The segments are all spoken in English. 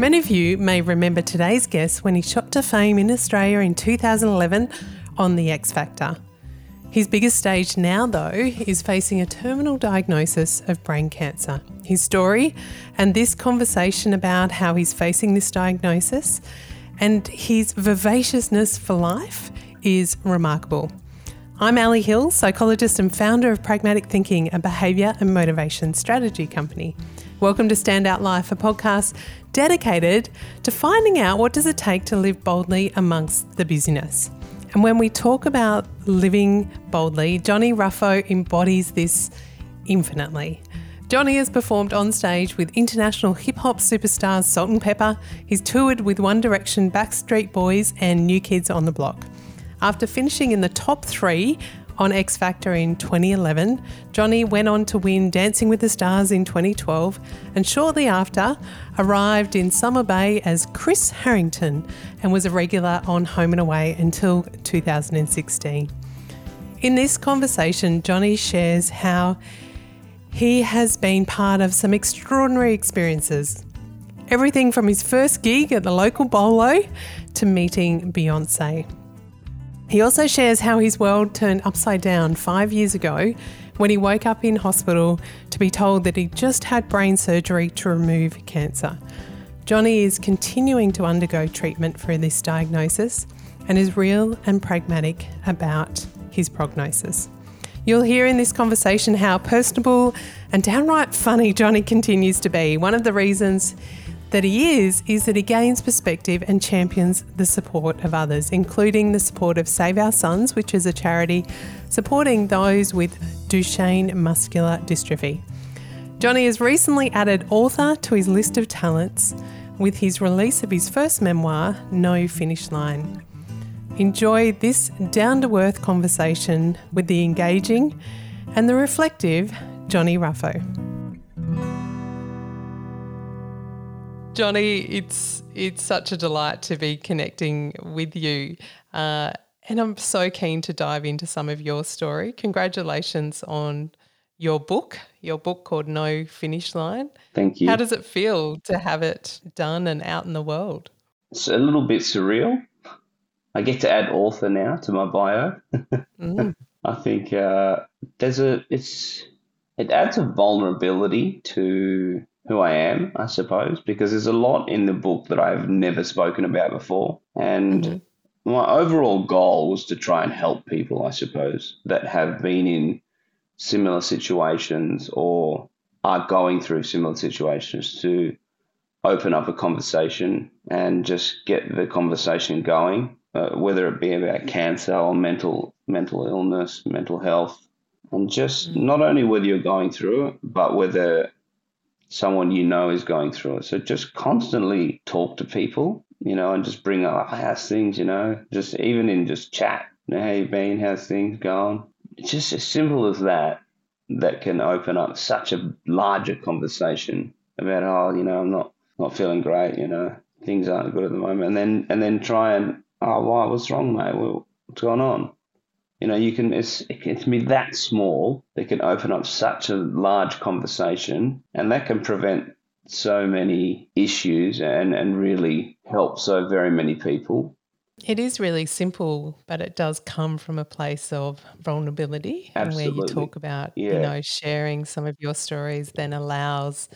Many of you may remember today's guest when he shot to fame in Australia in 2011 on The X Factor. His biggest stage now, though, is facing a terminal diagnosis of brain cancer. His story and this conversation about how he's facing this diagnosis and his vivaciousness for life is remarkable. I'm Ali Hill, psychologist and founder of Pragmatic Thinking, a behaviour and motivation strategy company. Welcome to Standout Life, a podcast dedicated to finding out what does it take to live boldly amongst the busyness. And when we talk about living boldly, Johnny Ruffo embodies this infinitely. Johnny has performed on stage with international hip hop superstars Salt-N-Pepa. He's toured with One Direction, Backstreet Boys, and New Kids on the Block. After finishing in the top three on X Factor in 2011, Johnny went on to win Dancing with the Stars in 2012 and shortly after arrived in Summer Bay as Chris Harrington and was a regular on Home and Away until 2016. In this conversation, Johnny shares how he has been part of some extraordinary experiences. Everything from his first gig at the local bolo to meeting Beyonce. He also shares how his world turned upside down five years ago when he woke up in hospital to be told that he just had brain surgery to remove cancer. Johnny is continuing to undergo treatment for this diagnosis and is real and pragmatic about his prognosis. You'll hear in this conversation how personable and downright funny Johnny continues to be. One of the reasons that he is, is that he gains perspective and champions the support of others, including the support of Save Our Sons, which is a charity supporting those with Duchenne muscular dystrophy. Johnny has recently added author to his list of talents with his release of his first memoir, No Finish Line. Enjoy this down to earth conversation with the engaging and the reflective Johnny Ruffo. Johnny, it's it's such a delight to be connecting with you, uh, and I'm so keen to dive into some of your story. Congratulations on your book, your book called No Finish Line. Thank you. How does it feel to have it done and out in the world? It's a little bit surreal. I get to add author now to my bio. mm. I think uh, there's a it's it adds a vulnerability to who I am, I suppose, because there's a lot in the book that I've never spoken about before. And mm-hmm. my overall goal was to try and help people, I suppose, that have been in similar situations or are going through similar situations to open up a conversation and just get the conversation going, uh, whether it be about cancer or mental mental illness, mental health, and just mm-hmm. not only whether you're going through it, but whether someone you know is going through it. So just constantly talk to people, you know, and just bring up how's things, you know, just even in just chat. You know, how you been? How's things going? It's just as simple as that that can open up such a larger conversation about oh, you know, I'm not not feeling great, you know, things aren't good at the moment, and then and then try and oh, why? What's wrong, mate? What's going on? You know, you can, it's, it can be that small that can open up such a large conversation and that can prevent so many issues and, and really help so very many people. It is really simple, but it does come from a place of vulnerability Absolutely. and where you talk about, yeah. you know, sharing some of your stories then allows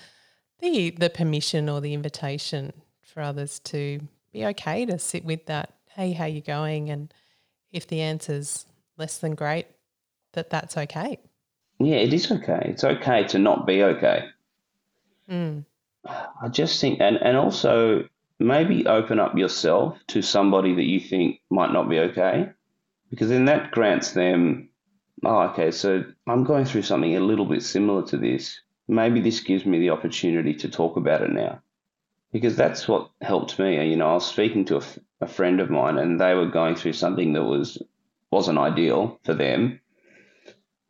the the permission or the invitation for others to be okay to sit with that, hey, how you going? And if the answer's less than great, that that's okay. Yeah, it is okay. It's okay to not be okay. Mm. I just think, and, and also maybe open up yourself to somebody that you think might not be okay, because then that grants them, oh, okay, so I'm going through something a little bit similar to this. Maybe this gives me the opportunity to talk about it now. Because that's what helped me. You know, I was speaking to a, a friend of mine and they were going through something that was wasn't ideal for them.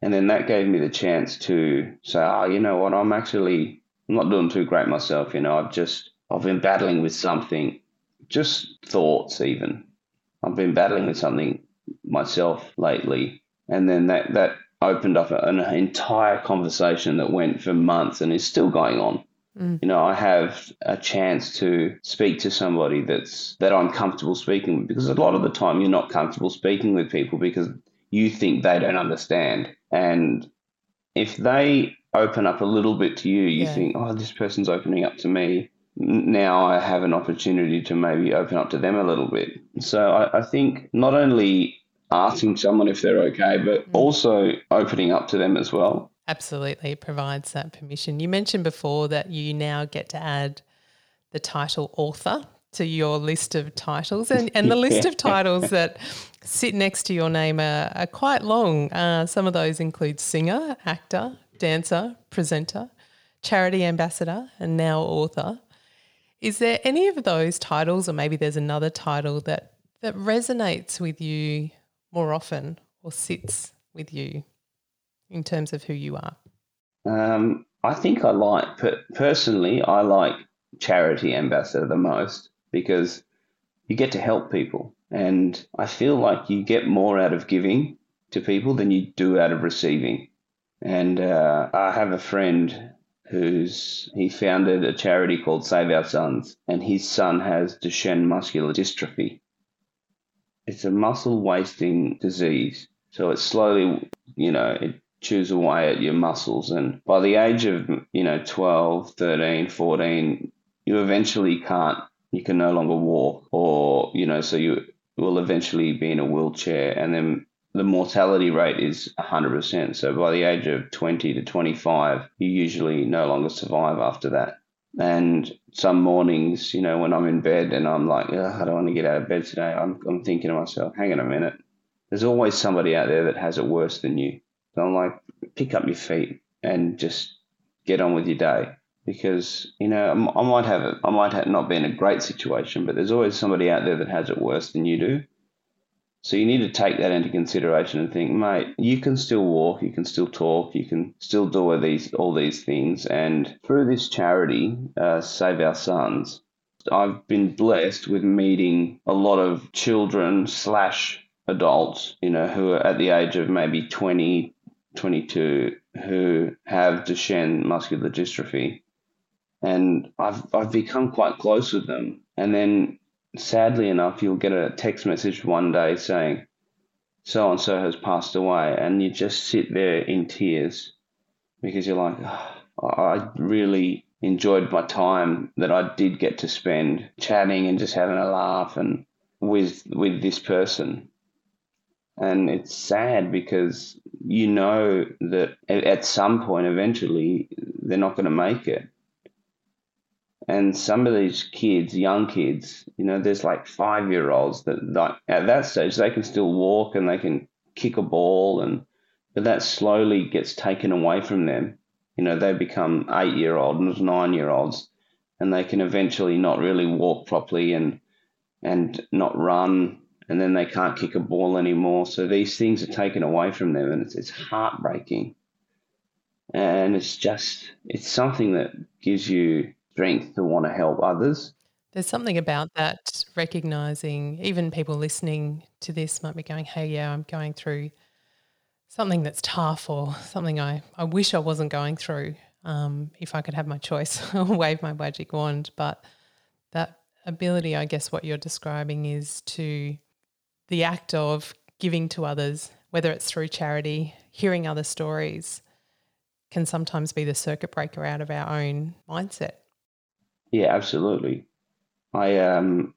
And then that gave me the chance to say, oh, you know what, I'm actually I'm not doing too great myself. You know, I've just I've been battling with something, just thoughts even. I've been battling with something myself lately, and then that that opened up an entire conversation that went for months and is still going on. Mm. You know, I have a chance to speak to somebody that's that I'm comfortable speaking with because a lot of the time you're not comfortable speaking with people because you think they don't understand. And if they open up a little bit to you, you yeah. think, oh, this person's opening up to me. Now I have an opportunity to maybe open up to them a little bit. So I, I think not only asking someone if they're okay, but mm. also opening up to them as well. Absolutely, it provides that permission. You mentioned before that you now get to add the title author to your list of titles, and, and the list of titles that sit next to your name are, are quite long. Uh, some of those include singer, actor, dancer, presenter, charity ambassador, and now author. Is there any of those titles, or maybe there's another title that that resonates with you more often or sits with you in terms of who you are? Um, I think I like, personally, I like charity ambassador the most because you get to help people. And I feel like you get more out of giving to people than you do out of receiving. And uh, I have a friend who's he founded a charity called Save Our Sons, and his son has Duchenne muscular dystrophy. It's a muscle wasting disease. So it slowly, you know, it chews away at your muscles. And by the age of, you know, 12, 13, 14, you eventually can't, you can no longer walk or, you know, so you will eventually be in a wheelchair. And then the mortality rate is 100%. So by the age of 20 to 25, you usually no longer survive after that. And some mornings, you know, when I'm in bed and I'm like, I don't want to get out of bed today, I'm, I'm thinking to myself, hang on a minute. There's always somebody out there that has it worse than you. I'm like, pick up your feet and just get on with your day. Because you know, I might have it. I might have not be in a great situation, but there's always somebody out there that has it worse than you do. So you need to take that into consideration and think, mate, you can still walk, you can still talk, you can still do all these all these things. And through this charity, uh, Save Our Sons, I've been blessed with meeting a lot of children slash adults, you know, who are at the age of maybe 20, 22 who have Duchenne muscular dystrophy. And I've, I've become quite close with them. And then, sadly enough, you'll get a text message one day saying, so and so has passed away. And you just sit there in tears because you're like, oh, I really enjoyed my time that I did get to spend chatting and just having a laugh and with with this person. And it's sad because you know that at some point, eventually, they're not going to make it. And some of these kids, young kids, you know, there's like five year olds that, like, at that stage, they can still walk and they can kick a ball, and but that slowly gets taken away from them. You know, they become eight year olds and nine year olds, and they can eventually not really walk properly and and not run and then they can't kick a ball anymore. So these things are taken away from them, and it's, it's heartbreaking. And it's just, it's something that gives you strength to want to help others. There's something about that, recognizing even people listening to this might be going, hey, yeah, I'm going through something that's tough or something I, I wish I wasn't going through. Um, if I could have my choice, I'll wave my magic wand. But that ability, I guess, what you're describing is to the act of giving to others, whether it's through charity, hearing other stories, can sometimes be the circuit breaker out of our own mindset. Yeah, absolutely. I um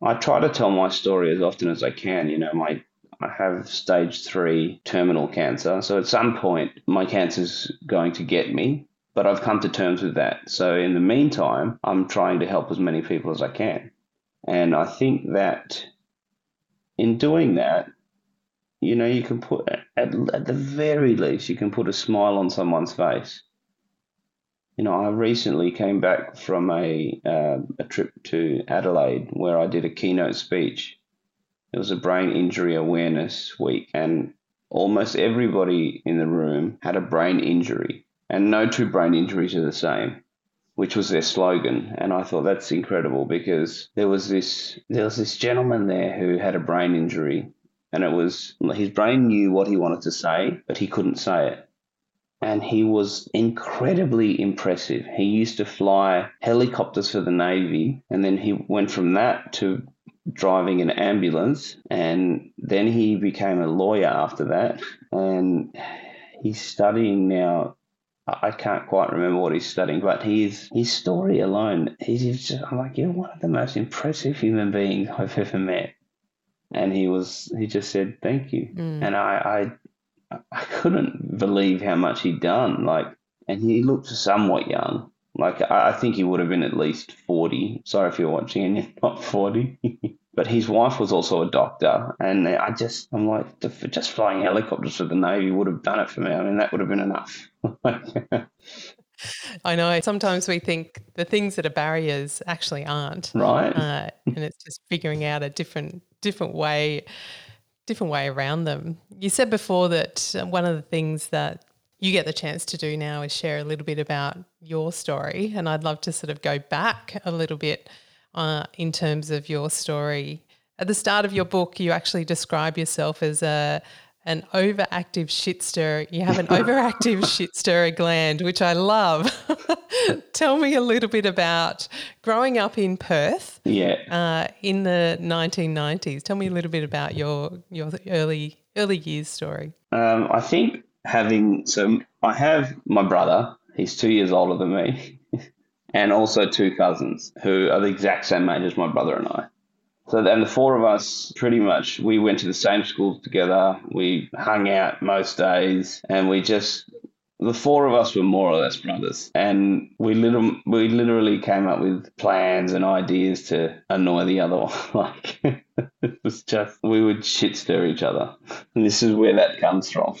I try to tell my story as often as I can. You know, my I have stage three terminal cancer, so at some point my cancer's going to get me. But I've come to terms with that. So in the meantime, I'm trying to help as many people as I can. And I think that in doing that, you know, you can put at, at the very least you can put a smile on someone's face. You know, I recently came back from a uh, a trip to Adelaide where I did a keynote speech. It was a brain injury awareness week, and almost everybody in the room had a brain injury, and no two brain injuries are the same which was their slogan. And I thought that's incredible because there was this there was this gentleman there who had a brain injury, and it was his brain knew what he wanted to say, but he couldn't say it. and he was incredibly impressive. He used to fly helicopters for the Navy, and then he went from that to driving an ambulance, and then he became a lawyer after that, and he's studying now. I can't quite remember what he's studying, but his his story alone, he's just I'm like you're one of the most impressive human beings I've ever met, and he was he just said thank you, Mm. and I, I I couldn't believe how much he'd done. Like, and he looked somewhat young. Like, I, I think he would have been at least 40. Sorry if you're watching and you're not 40. but his wife was also a doctor. And I just, I'm like, just flying helicopters for the Navy would have done it for me. I mean, that would have been enough. I know. Sometimes we think the things that are barriers actually aren't. right? Uh, and it's just figuring out a different different way different way around them. You said before that uh, one of the things that you get the chance to do now is share a little bit about your story, and I'd love to sort of go back a little bit uh, in terms of your story. At the start of your book, you actually describe yourself as a an overactive shit stirrer. You have an overactive shit stirrer gland, which I love. Tell me a little bit about growing up in Perth yeah. uh, in the 1990s. Tell me a little bit about your your early early years story. Um, I think having so I have my brother. He's two years older than me, and also two cousins who are the exact same age as my brother and I. So then the four of us pretty much we went to the same school together. We hung out most days, and we just the four of us were more or less brothers, and we literally we literally came up with plans and ideas to annoy the other one. like it was just we would shit stir each other, and this is where that comes from.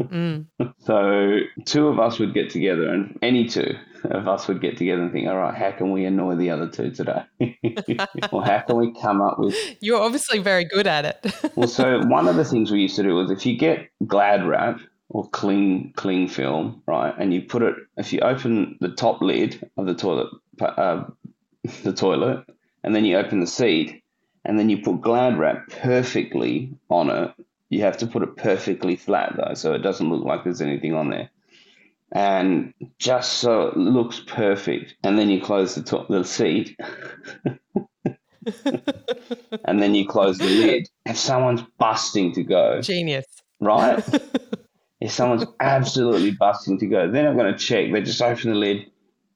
Mm. So two of us would get together, and any two of us would get together and think, all right, how can we annoy the other two today? or how can we come up with You're obviously very good at it. well, so one of the things we used to do was if you get Glad wrap or cling cling film, right, and you put it, if you open the top lid of the toilet, uh, the toilet, and then you open the seat, and then you put Glad wrap perfectly on it. You have to put it perfectly flat though, so it doesn't look like there's anything on there. And just so it looks perfect, and then you close the top the seat, and then you close the lid. If someone's busting to go, Genius. right? if someone's absolutely busting to go, they're not going to check. They just open the lid,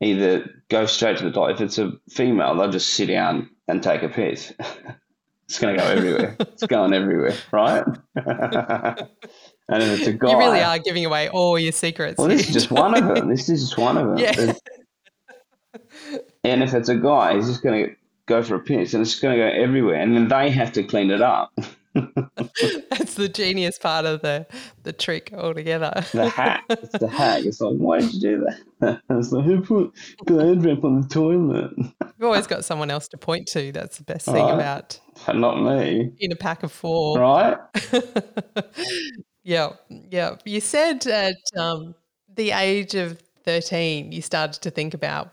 either go straight to the top. If it's a female, they'll just sit down and take a piss. it's going to go everywhere. it's going everywhere, right? and if it's a guy, You really are giving away all your secrets. well, this is just one of them. This is just one of them. Yeah. And if it's a guy, he's just going to go for a piss, and it's going to go everywhere, and then they have to clean it up. That's the genius part of the the trick altogether. the hack. It's the hack. It's like, why did you do that? It's like, who put Glad wrap on the toilet? You've always got someone else to point to. That's the best thing Right. about Not me, in a pack of four. right? yeah, yeah. You said at um, the age of 13, you started to think about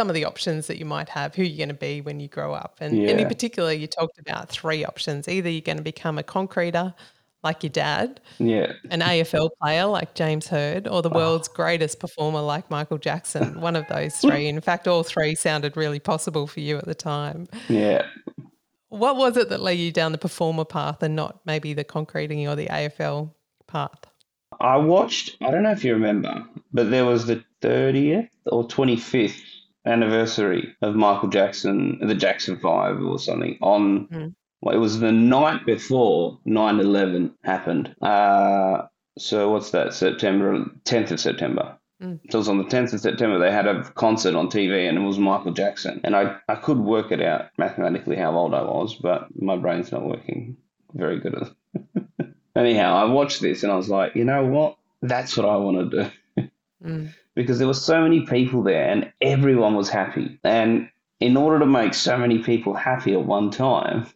some of the options that you might have, who you're going to be when you grow up. And, and in particular, you talked about three options. Either you're going to become a concreter like your dad, Yeah, an AFL player like James Hird, or the world's greatest performer like Michael Jackson. One of those three. In fact, all three sounded really possible for you at the time. yeah. What was it that led you down the performer path and not maybe the concreting or the AFL path? I watched. I don't know if you remember, but there was the thirtieth or twenty fifth anniversary of Michael Jackson, the Jackson Five or something. On Mm. well, it was the night before 9-11 happened. Uh, so what's that? September tenth of September. Mm. So it was on the 10th of September, they had a concert on TV and it was Michael Jackson. And I, I could work it out mathematically how old I was, but my brain's not working very good at it. Anyhow, I watched this and I was like, you know what? That's what I want to do. Mm. because there were so many people there and everyone was happy. And in order to make so many people happy at one time,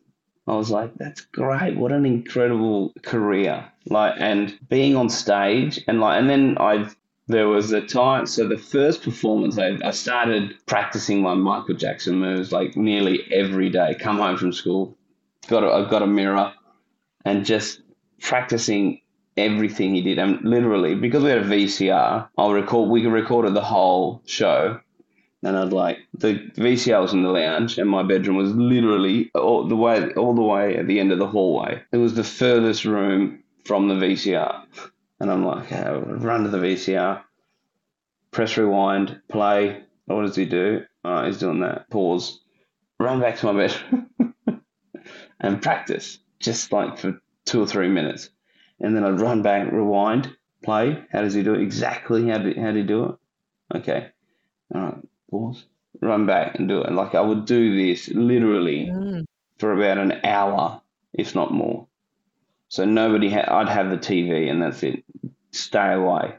I was like, that's great. What an incredible career. Like, and being on stage and like, and then I, there was a time, so the first performance, I, I started practicing my Michael Jackson moves like nearly every day. Come home from school, got a, I got a mirror and just practicing everything he did. And literally, because we had a VCR, I'll record. We recorded the whole show, and I'd like the VCR was in the lounge, and my bedroom was literally all the way all the way at the end of the hallway. It was the furthest room from the VCR, and I'm like, okay, I'll run to the VCR, press rewind, play. What does he do? Oh, he's doing that. Pause. Run back to my bedroom and practice, just like for two or three minutes, and then I'd run back, rewind, play. How does he do it? Exactly how did how did he do it? Okay. All right pause, run back and do it. Like I would do this literally mm. for about an hour, if not more. So nobody, ha- I'd have the TV and that's it. Stay away.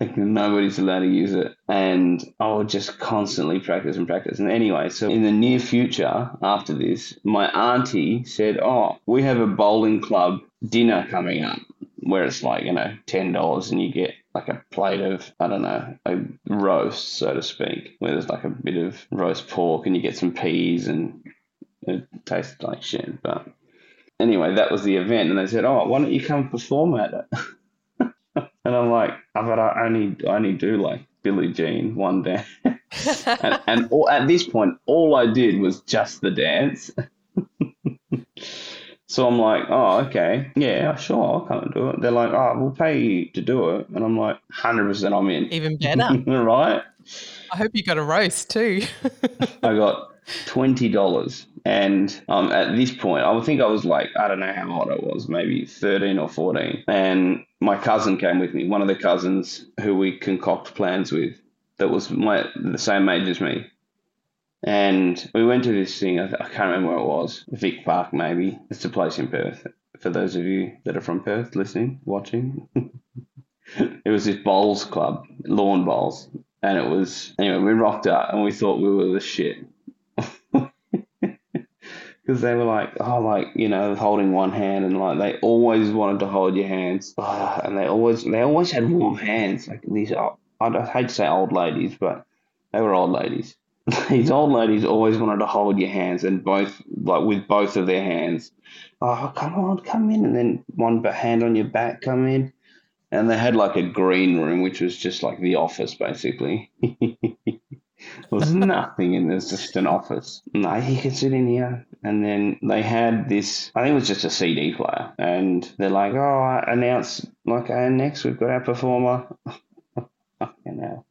Nobody's allowed to use it. And I would just constantly practice and practice. And anyway, so in the near future, after this, my auntie said, Oh, we have a bowling club dinner coming up where it's like, you know, $10 and you get like a plate of, I don't know, a roast, so to speak, where there's like a bit of roast pork and you get some peas and it tastes like shit. But anyway, that was the event. And they said, oh, why don't you come perform at it? and I'm like, oh, but I only, I only do like Billie Jean one dance. and, and all, at this point, all I did was just the dance. So I'm like, oh, okay, yeah, sure, I'll come and do it. They're like, oh, we'll pay you to do it, and I'm like, hundred percent, I'm in. Even better, right? I hope you got a roast too. I got twenty dollars, and um, at this point, I would think I was like, I don't know how old I was, maybe thirteen or fourteen, and my cousin came with me, one of the cousins who we concoct plans with, that was my the same age as me. And we went to this thing, I, I can't remember where it was, Vic Park maybe. It's a place in Perth. For those of you that are from Perth listening, watching. it was this bowls club, lawn bowls. And it was, anyway, we rocked up and we thought we were the shit. Because they were like, oh, like, you know, holding one hand and like they always wanted to hold your hands. And they always, they always had warm hands. Like these, I hate to say old ladies, but they were old ladies these old ladies always wanted to hold your hands and both like with both of their hands. Oh, come on, come in, and then one hand on your back, come in. And they had like a green room, which was just like the office, basically. there was nothing in there's just an office. No, you can sit in here. And then they had this, I think it was just a CD player. And they're like, oh, I announce, like, oh, next we've got our performer. Fucking hell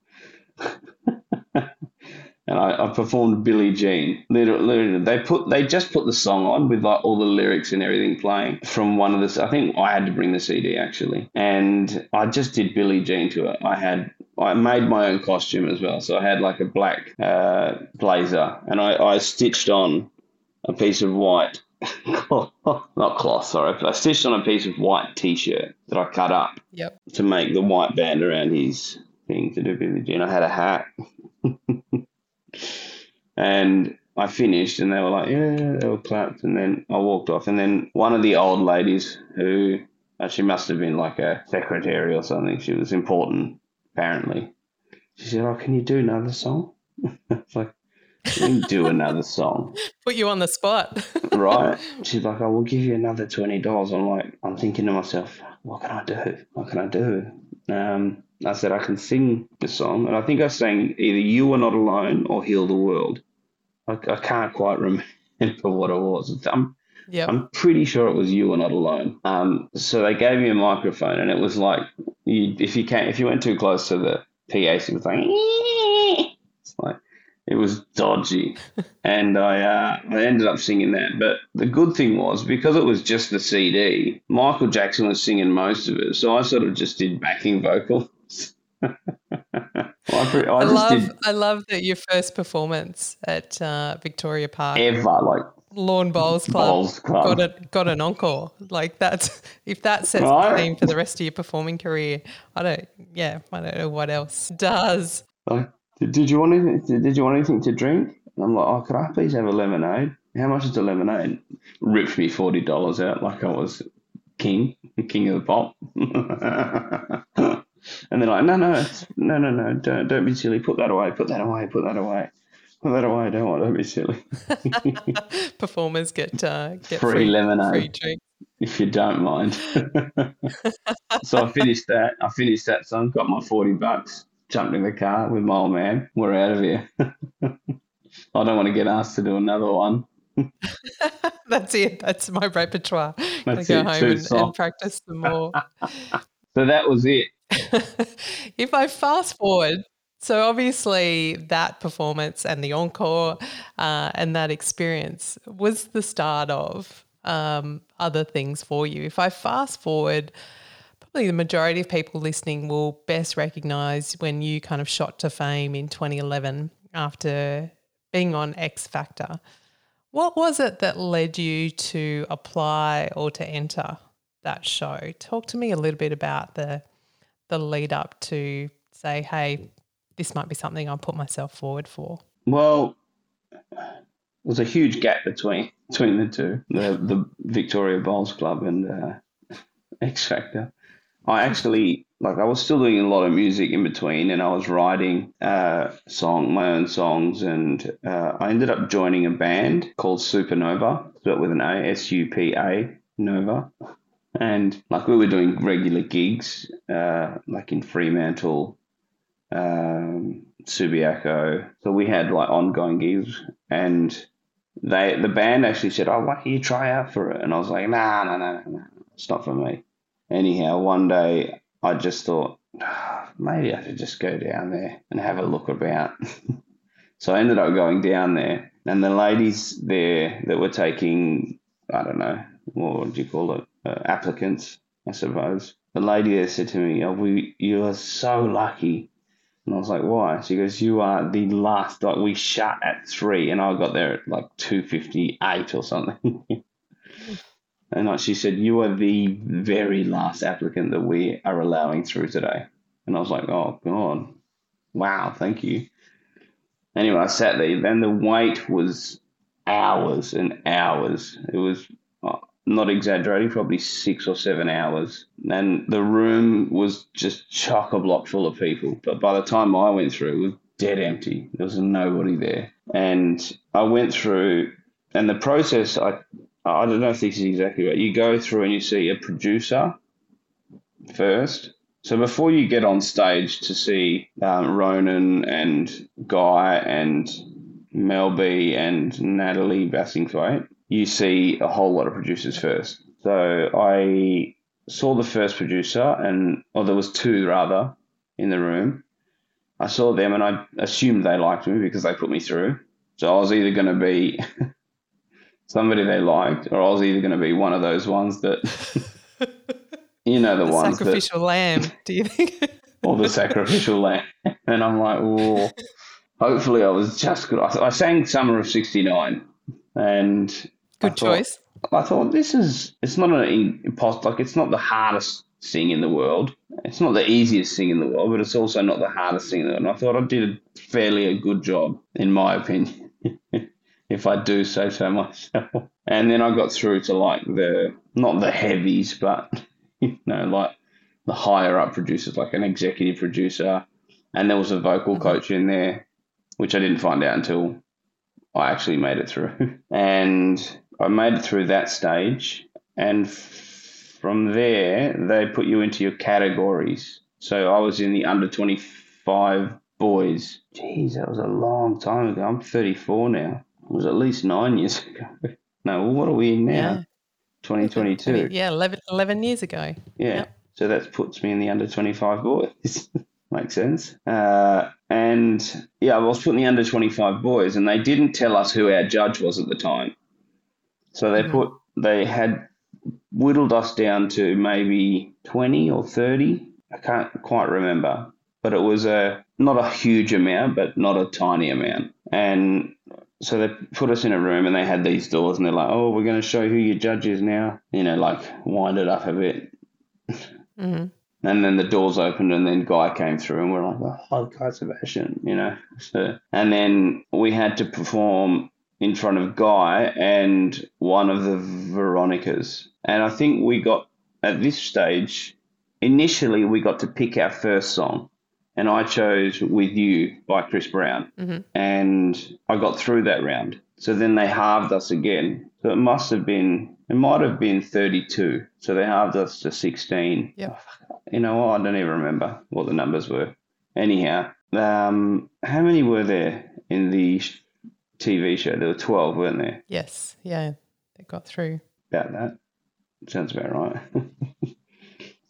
and I, I, performed Billie Jean. Literally, literally, they put they just put the song on with like all the lyrics and everything playing from one of the. I think I had to bring the CD actually, and I just did Billie Jean to it. I had I made my own costume as well, so I had like a black uh, blazer, and I, I stitched on a piece of white. not cloth, sorry. But I stitched on a piece of white T-shirt that I cut up yep. to make the white band around his thing to do Billie Jean. I had a hat. And I finished and they were like, yeah, they were clapped. And then I walked off. And then one of the old ladies who she must have been like a secretary or something, she was important, apparently. She said, Oh, can you do another song? it's like, Can you do another song. Put you on the spot. right. She's like, I will give you another $20. I'm like, I'm thinking to myself, what can I do? What can I do? Um, I said I can sing the song, and I think I sang either "You Are Not Alone" or "Heal the World." I, I can't quite remember what it was. I'm Yep. I'm pretty sure it was you are not alone. Um, so they gave me a microphone, and it was like you, if you came, if you went too close to the PA, it was like it's like it was dodgy, and I uh, I ended up singing that. But the good thing was because it was just the CD, Michael Jackson was singing most of it, so I sort of just did backing well, I, I, I love did, I love that your first performance at uh, Victoria Park. Ever like Lawn Bowls Club, Bowls Club. got a, got an encore. Like that's if that sets right? the theme for the rest of your performing career I don't yeah I don't know what else does. Like, did you want anything did you want anything to drink? And I'm like oh could I please have a lemonade? How much is a lemonade? Ripped me forty dollars out like I was king king of the pop And they're like, no, no, no, no, no, don't, don't be silly. Put that away. Put that away. Put that away. Put that away. Don't want. Don't be silly. Performers get uh, get free, free lemonade. Free drink. if you don't mind. so I finished that. I finished that song, got my 40 bucks, jumped in the car with my old man. We're out of here. I don't want to get asked to do another one. That's it. That's my repertoire. That's go home and, and practice some more. so that was it. if I fast forward, so obviously that performance and the encore uh, and that experience was the start of um, other things for you. If I fast forward, probably the majority of people listening will best recognize when you kind of shot to fame in 2011 after being on X Factor. What was it that led you to apply or to enter that show? Talk to me a little bit about the the lead up to say, hey, this might be something I'll put myself forward for. Well, there's a huge gap between between the two, the the Victoria Bowls Club and uh, X Factor. I actually like I was still doing a lot of music in between, and I was writing uh, song my own songs, and uh, I ended up joining a band called Supanova, spelled with an A, S U P A Nova, and like we were doing regular gigs, uh, like in Fremantle, um, Subiaco. So we had like ongoing gigs, and they the band actually said, "Oh, why don't you try out for it?" And I was like, "Nah, no, no, nah, it's not for me." Anyhow, one day I just thought oh, maybe I should just go down there and have a look about. so I ended up going down there, and the ladies there that were taking, I don't know, what do you call it, uh, applicants, I suppose. The lady there said to me, "Oh, we, you are so lucky and I was like, why? She goes, you are the last. Like we shut at three, and I got there at like two fifty eight or something. and like she said, you are the very last applicant that we are allowing through today. And I was like, oh god, wow, thank you. Anyway, I sat there, and the wait was hours and hours. It was not exaggerating, probably six or seven hours. And the room was just chock a block full of people. But by the time I went through, it was dead empty. There was nobody there. And I went through, and the process, I, I don't know if this is exactly right. You go through and you see a producer first. So before you get on stage to see um, Ronan and Guy and Mel B and Natalie Bassingthwaighte, you see a whole lot of producers first. So I saw the first producer, and or there was two rather in the room. I saw them, and I assumed they liked me because they put me through. So I was either going to be somebody they liked, or I was either going to be one of those ones that you know the, the ones sacrificial that, lamb. Do you think? or the sacrificial lamb, and I'm like, oh. Hopefully, I was just good. I, I sang "Summer of '69," and Good choice. I thought this is it's not an impossible like it's not the hardest thing in the world. It's not the easiest thing in the world, but it's also not the hardest thing in the world. And I thought I did a fairly a good job, in my opinion, if I do say so myself. And then I got through to like the not the heavies, but you know, like the higher up producers, like an executive producer, and there was a vocal mm-hmm. coach in there, which I didn't find out until I actually made it through. And I made it through that stage, and from there they put you into your categories. So I was in the under twenty five boys. Jeez, that was a long time ago. I'm thirty four now. It was at least nine years ago. No, well, what are we in now? 2022. Yeah, 11, 11 years ago. Yeah. Yep. So that puts me in the under 25 boys. Makes sense. Uh, and yeah, I was put in the under 25 boys, and they didn't tell us who our judge was at the time. So they put they had whittled us down to maybe twenty or thirty. I can't quite remember, but it was a not a huge amount, but not a tiny amount. And so they put us in a room, and they had these doors, and they're like, "Oh, we're going to show who your judge is now." You know, like wind it up a bit. Mm-hmm. And then the doors opened, and then Guy came through, and we're like, "Oh, Guy Sebastian," you know. So, and then we had to perform in front of Guy and one of the Veronicas. And I think we got, at this stage, initially we got to pick our first song. And I chose With You by Chris Brown. Mm-hmm. And I got through that round. So then they halved us again. So it must have been It might have been 32. So they halved us to 16. Yep. You know? I don't even remember what the numbers were. Anyhow, um, how many were there in the TV show? There were 12, weren't there? Yes. Yeah. They got through. About that. Sounds about right.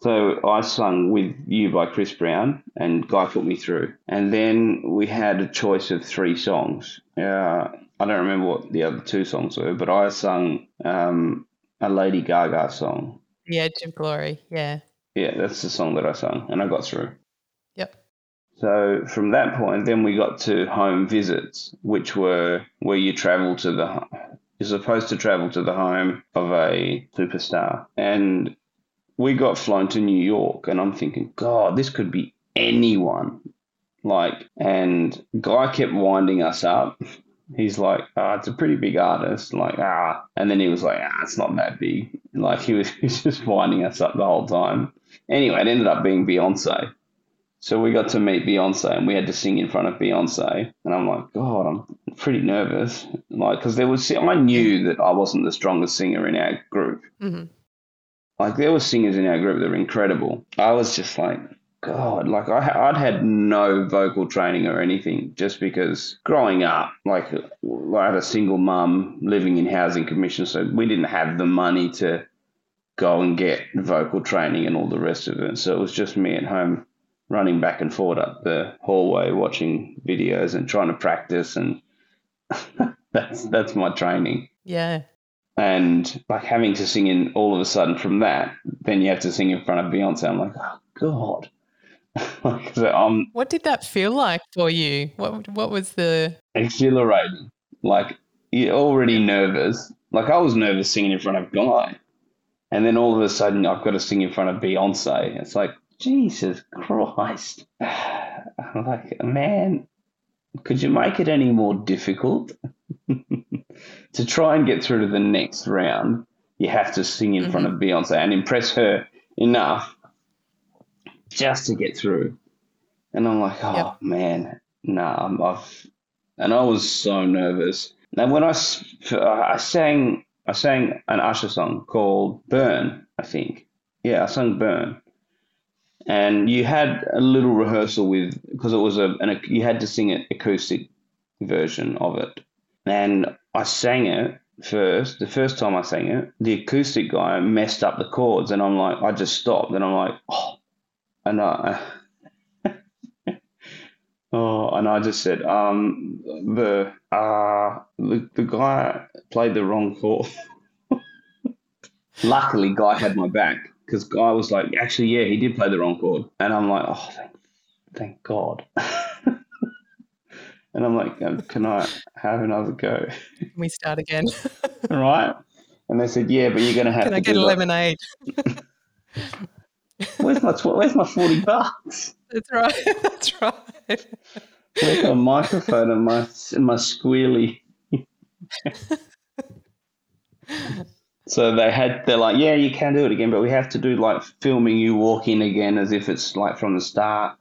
so I sung With You by Chris Brown, and Guy put me through. And then we had a choice of three songs. Uh, I don't remember what the other two songs were, but I sung um, a Lady Gaga song. The Edge of Glory. Yeah. Yeah, that's the song that I sung, and I got through. So from that point, then we got to home visits, which were where you travel to the you're supposed to travel to the home of a superstar, and we got flown to New York, and I'm thinking, God, this could be anyone. Like, and guy kept winding us up. He's like, ah, it's a pretty big artist. Like, ah, and then he was like, ah, it's not that big. Like he was, he was just winding us up the whole time. Anyway, it ended up being Beyonce. So we got to meet Beyonce and we had to sing in front of Beyonce. And I'm like, God, I'm pretty nervous. Like, because there was, I knew that I wasn't the strongest singer in our group. hmm Like, there were singers in our group that were incredible. I was just like, God, like I, I'd had no vocal training or anything just because growing up, like I had a single mum living in housing commission, so we didn't have the money to go and get vocal training and all the rest of it. So it was just me at home running back and forth up the hallway watching videos and trying to practice and that's that's my training Yeah. and like having to sing in all of a sudden from that then you have to sing in front of beyonce i'm like oh god so i'm What did that feel like for you? What What was the? exhilarating like you're already nervous like i was nervous singing in front of guy and then all of a sudden i've got to sing in front of beyonce it's like jesus christ. I'm like man could you make it any more difficult? To try and get through to the next round you have to sing in front of mm-hmm. beyonce and impress her enough just to get through. And i'm like oh Yep. man nah I'm, i've and i was so nervous. And when i i sang i sang an usher song called burn i think. Yeah i sang burn and you had a little rehearsal with because it was a an, you had to sing an acoustic version of it. And i sang it first the first time i sang it the acoustic guy messed up the chords and i'm like i just stopped and i'm like oh and i oh and i just said um the uh the, the guy played the wrong chord. Luckily guy had my back because guy was like actually yeah he did play the wrong chord and i'm like oh thank, thank god and i'm like um, can i have another go Can we start again? right and they said yeah but you're gonna have Can to I get a lemonade? where's my tw- where's my 40 bucks That's right. That's right. where's my microphone and my and my squealy So they had, they're like, yeah, you can do it again, but we have to do like filming you walk in again as if it's like from the start.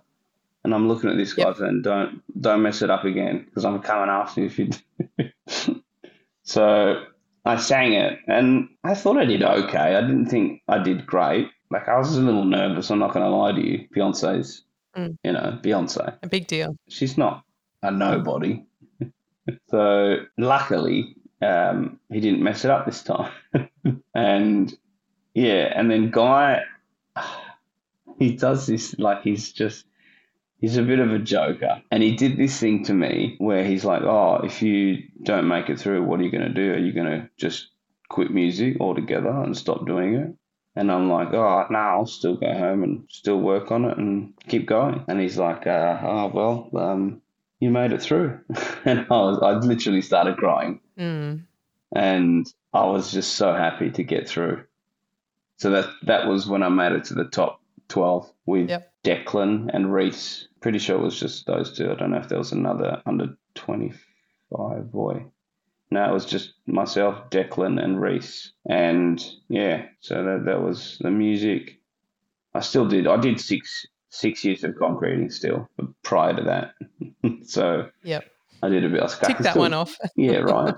And I'm looking at this guy Yep. saying, don't, don't mess it up again because I'm coming after you if you. do." so I sang it and I thought I did okay. I didn't think I did great. Like I was a little nervous. I'm not going to lie to you. Beyonce's, Mm. you know, Beyonce A big deal. she's not a nobody. so luckily, um, he didn't mess it up this time. and yeah, and then Guy, he does this like he's just. He's a bit of a joker. And he did this thing to me where he's like, Oh, if you don't make it through, what are you going to do? Are you going to just quit music altogether and stop doing it? And I'm like, oh, no, I'll still go home and still work on it and keep going. And he's like, uh, oh, well, um, you made it through. and I was, I literally started crying. Mm. And I was just so happy to get through. So that, that was when I made it to the top 12 with Yep. Declan and Reece. Pretty sure it was just those two. I don't know if there was another under 25 boy. No, it was just myself, Declan, and Reece. And yeah, so that, that was the music. I still did. I did six six years of concreting still prior to that. so Yep. I did a bit. I Tick that still- one off. Yeah, right.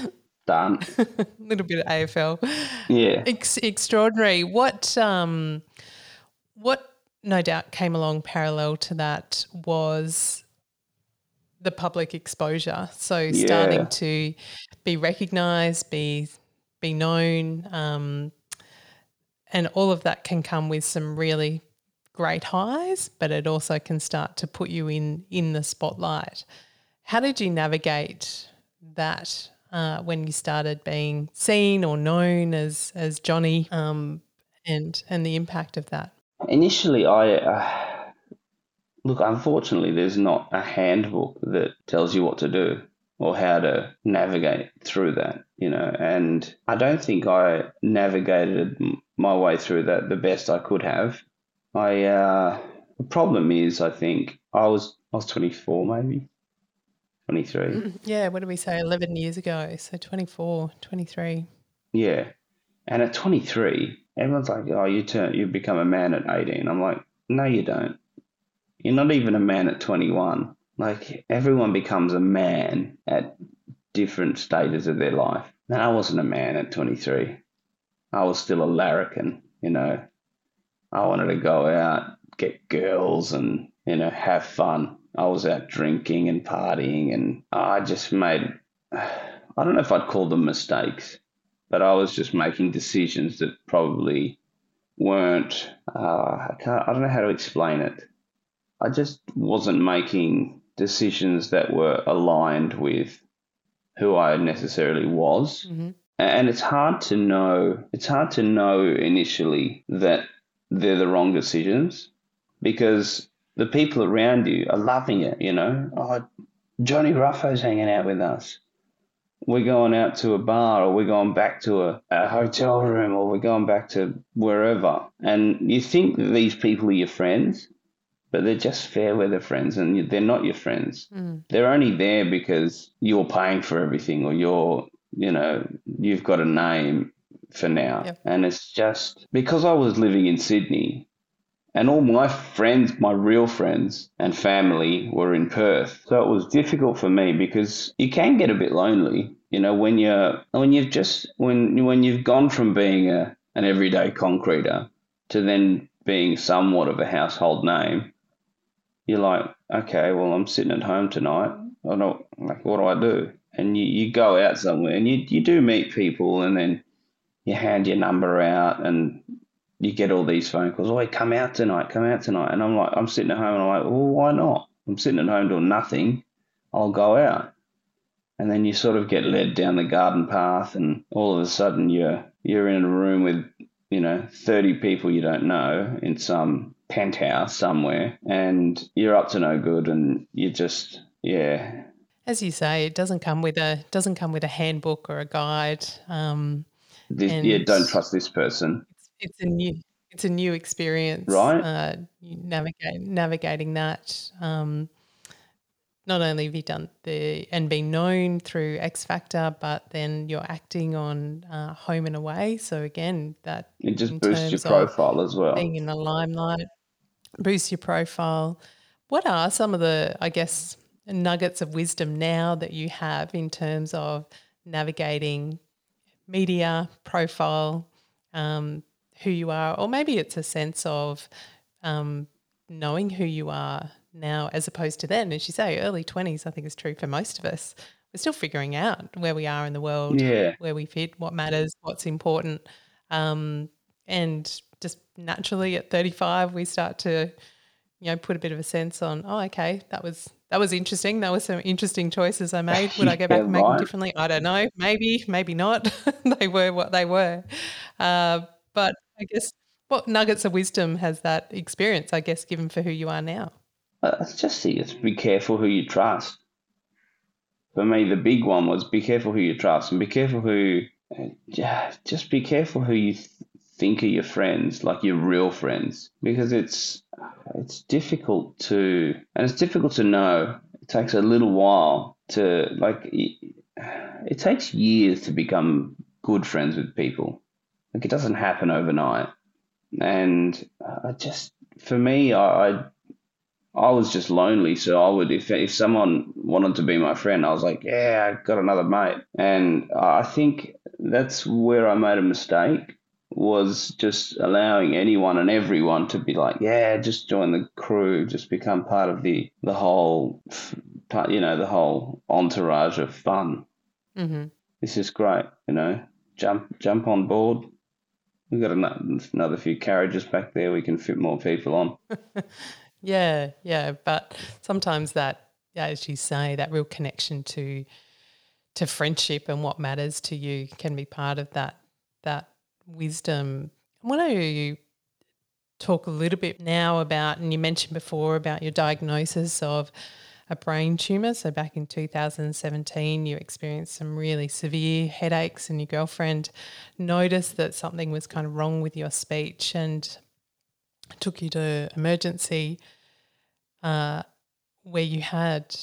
done. A little bit of AFL. Yeah. Ex- extraordinary. What um, what no doubt came along parallel to that was the public exposure. So starting Yeah. to be recognised, be be known, um, and all of that can come with some really great highs, but it also can start to put you in in the spotlight. How did you navigate that uh, when you started being seen or known as as Johnny, um, and and the impact of that? Initially, I uh, look. Unfortunately, there's not a handbook that tells you what to do or how to navigate through that. You know, and I don't think I navigated my way through that the best I could have. I uh, the problem is, I think I was I was 24, maybe 23. Mm-hmm. Yeah, what did we say? 11 years ago. So 24, 23. Yeah. And at 23, everyone's like, oh, you turn, you become a man at 18. I'm like, no, you don't. You're not even a man at 21. Like, everyone becomes a man at different stages of their life. And I wasn't a man at 23. I was still a larrikin, you know. I wanted to go out, get girls, and, you know, have fun. I was out drinking and partying, and I just made, I don't know if I'd call them mistakes but I was just making decisions that probably weren't. Uh, I can't. I don't know how to explain it. I just wasn't making decisions that were aligned with who I necessarily was, Mhm. and it's hard to know. It's hard to know initially that they're the wrong decisions because the people around you are loving it. You know, oh, Johnny Ruffo's hanging out with us we're going out to a bar or we're going back to a, a hotel room or we're going back to wherever. And you think that these people are your friends, but they're just fair weather friends and they're not your friends. Mm. They're only there because you're paying for everything or you're, you know, you've got a name for now. Yep. And it's just because I was living in Sydney and all my friends, my real friends and family were in Perth. So it was difficult for me because you can get a bit lonely, you know, when you're when you've just when when you've gone from being a an everyday concreter to then being somewhat of a household name. You're like, okay, well, I'm sitting at home tonight. I don't like, what do I do? And you, you go out somewhere and you, you do meet people and then you hand your number out and you get all these phone calls. Oh, come out tonight, come out tonight. And I'm like, I'm sitting at home and I'm like, well, why not? I'm sitting at home doing nothing. I'll go out. And then you sort of get led down the garden path and all of a sudden you're, you're in a room with, you know, 30 people you don't know in some penthouse somewhere and you're up to no good and you just, yeah, As you say, it doesn't come with a doesn't come with a handbook or a guide. Um, this, yeah, don't trust this person. It's a new it's a new experience, Right. Uh, navigate navigating that. Um, not only have you done the and been known through X Factor, but then you're acting on uh, Home and Away. So again, that It just boosts your profile as well. being in the limelight, boost your profile. What are some of the, I guess, nuggets of wisdom now that you have in terms of navigating media, profile, um, who you are, or maybe it's a sense of um, knowing who you are now as opposed to then. As you say, early 20s, I think is true for most of us. We're still figuring out where we are in the world, Yeah. where we fit, what matters, what's important. Um, and just naturally at 35, we start to, you know, put a bit of a sense on, oh, okay, that was that was interesting. That was some interesting choices I made. Would I go back Yeah, and make them differently? I don't know. Maybe, maybe not. they were what they were. Uh, but I guess what nuggets of wisdom has that experience, I guess, given for who you are now? Uh, It's just see, it's be careful who you trust. For me, the big one was be careful who you trust and be careful who, uh, just be careful who you th- think are your friends, like your real friends, because it's it's difficult to and it's difficult to know. It takes a little while to like. It, it takes years to become good friends with people. Like it doesn't happen overnight, and I just for me, I. I I was just lonely, so I would if if someone wanted to be my friend, I was like, yeah, I got another mate, and I think that's where I made a mistake was just allowing anyone and everyone to be like, yeah, just join the crew, just become part of the the whole, you know, the whole entourage of fun. Mm-hmm. This is great, you know. Jump jump on board. We've got another few carriages back there. We can fit more people on. Yeah, yeah, but sometimes that, as you say, that real connection to to friendship and what matters to you can be part of that that wisdom. I want to talk a little bit now about, and you mentioned before about your diagnosis of a brain tumor. So back in 2017, you experienced some really severe headaches, and your girlfriend noticed that something was kind of wrong with your speech and took you to emergency uh, where you had,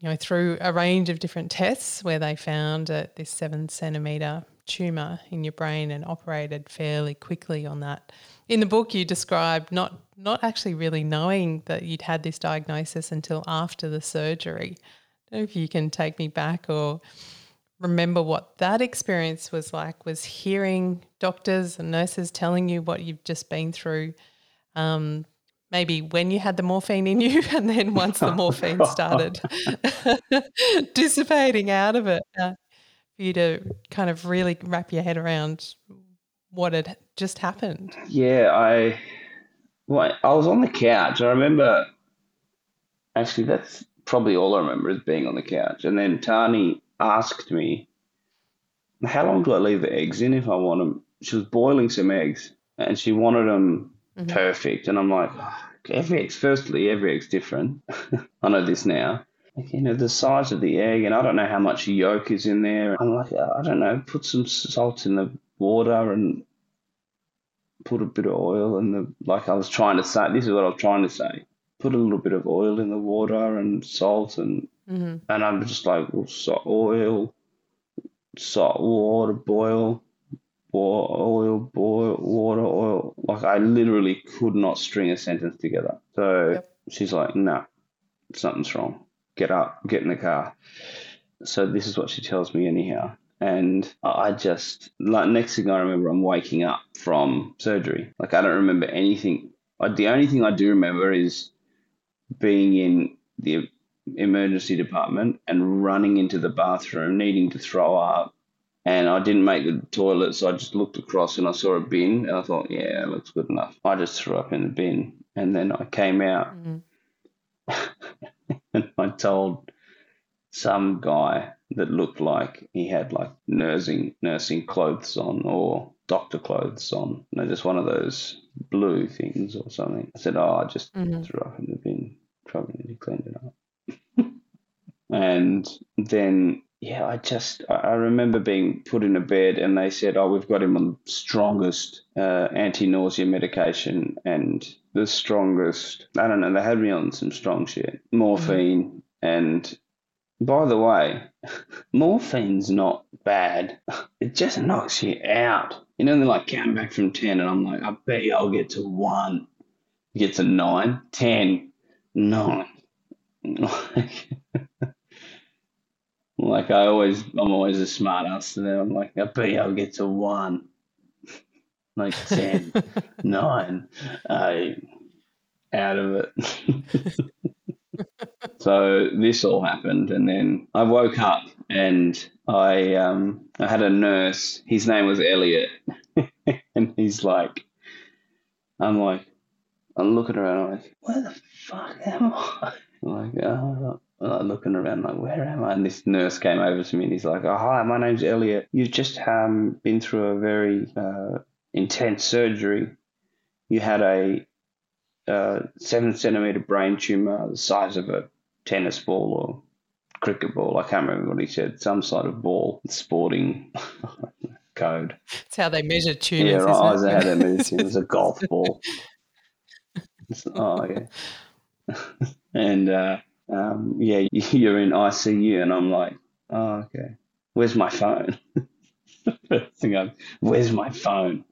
you know, through a range of different tests where they found uh, this seven centimeter tumor in your brain and operated fairly quickly on that. In the book, you describe not not actually really knowing that you'd had this diagnosis until after the surgery. I don't know if you can take me back or remember what that experience was like. Was hearing doctors and nurses telling you what you've just been through. Um, maybe when you had the morphine in you and then once the morphine started dissipating out of it uh, for you to kind of really wrap your head around what had just happened yeah i well i was on the couch i remember actually that's probably all i remember is being on the couch and then tani asked me how long do i leave the eggs in if i want them she was boiling some eggs and she wanted them mm-hmm. perfect. And I'm like, every egg's, firstly, every egg's different. I know this now. Like, you know, the size of the egg, and I don't know how much yolk is in there. I'm like, I don't know, put some salt in the water and put a bit of oil in the, like I was trying to say, this is what I was trying to say. Put a little bit of oil in the water and salt and, mm-hmm. and I'm just like, well, salt, oil, salt water, boil, oil, boil, water, oil. Like I literally could not string a sentence together. So yep. she's like, no, nah, something's wrong. Get up, get in the car. So this is what she tells me anyhow. And I just, like, next thing I remember, I'm waking up from surgery. Like, I don't remember anything. I, the only thing I do remember is being in the emergency department and running into the bathroom, needing to throw up, and I didn't make the toilet, so I just looked across and I saw a bin, and I thought, yeah, it looks good enough. I just threw up in the bin, and then I came out, mm-hmm. and I told some guy that looked like he had like nursing nursing clothes on or doctor clothes on, you know, just one of those blue things or something. I said, oh, I just mm-hmm. threw up in the bin, probably need to clean it up. and then yeah, I just I remember being put in a bed and they said, "Oh, we've got him on the strongest uh, anti-nausea medication and the strongest." I don't know. They had me on some strong shit, morphine, mm-hmm. and by the way, morphine's not bad. It just knocks you out. You know, they're like counting back from ten, and I'm like, I bet you I'll get to one, get to nine, ten, nine. Like I always, I'm always a smart ass to them. I'm like, I bet you I'll get to one, like 10, 9, I out of it. So this all happened, and then I woke up and I um I had a nurse. His name was Elliot, and he's like, I'm like, I'm looking around. I'm like, where the fuck am I? I'm like, oh, looking around like, where am I? And this nurse came over to me and he's like, oh, hi, my name's Elliot. You've just um, been through a very uh, intense surgery. You had a uh, seven centimeter brain tumor the size of a tennis ball or cricket ball. I can't remember what he said. Some sort of ball, sporting code. It's how they measure tumors. Yeah, right. Isn't it? how they measure tumors. a golf ball. oh yeah. and uh, um, yeah, you're in ICU. And I'm like, oh, okay. Where's my phone? First thing I'm, where's my phone?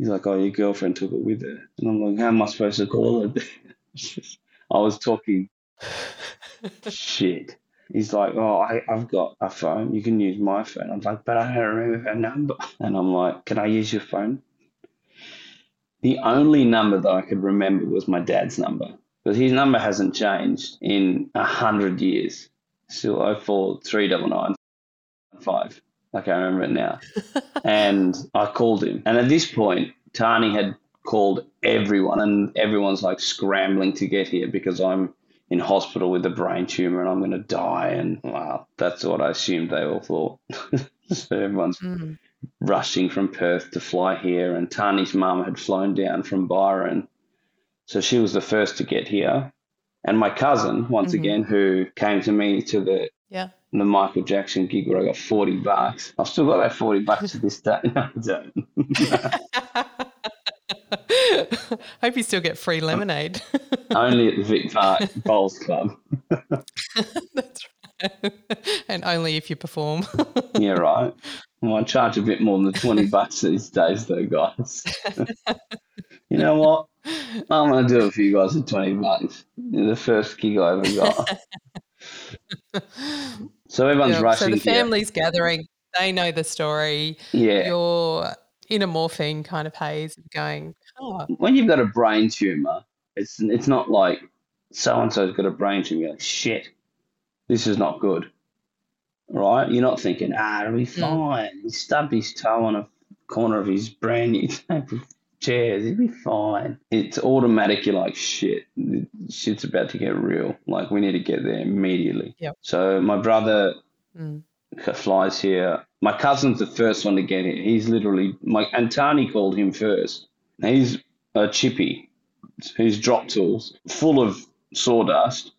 He's like, oh, your girlfriend took it with her. And I'm like, how am I supposed to call her? I was talking shit. He's like, oh, I, I've got a phone. You can use my phone. I'm like, but I don't remember her number. And I'm like, can I use your phone? The only number that I could remember was my dad's number. Because his number hasn't changed in a hundred years. Still 04 399 5. Like I remember it now. and I called him. And at this point, Tani had called everyone, and everyone's like scrambling to get here because I'm in hospital with a brain tumor and I'm going to die. And wow, that's what I assumed they all thought. so everyone's mm. rushing from Perth to fly here. And Tani's mum had flown down from Byron. So she was the first to get here. And my cousin, once mm-hmm. again, who came to me to the yeah. The Michael Jackson gig where I got 40 bucks. I've still got that 40 bucks to this day. No, I don't. Hope you still get free lemonade. only at the Vic Park Bowls Club. That's right. And only if you perform. yeah, right. Well, I charge a bit more than the 20 bucks these days, though, guys. you know what? I'm going to do it for you guys at 20 bucks. You're the first gig I ever got. So everyone's yeah, rushing. So the family's here. gathering. They know the story. Yeah. You're in a morphine kind of haze of going, oh. When you've got a brain tumor, it's it's not like so and so's got a brain tumor. You're like, shit, this is not good. Right? You're not thinking, ah, it'll be hmm. fine. Mm. He stubbed his toe on a corner of his brand new chairs. It'll be fine. It's automatic. You're like, shit, shit's about to get real. Like, we need to get there immediately. Yep. So my brother mm. flies here my cousin's the first one to get here. He's literally my and Tani called him first. He's a chippy. He's drop tools, full of sawdust.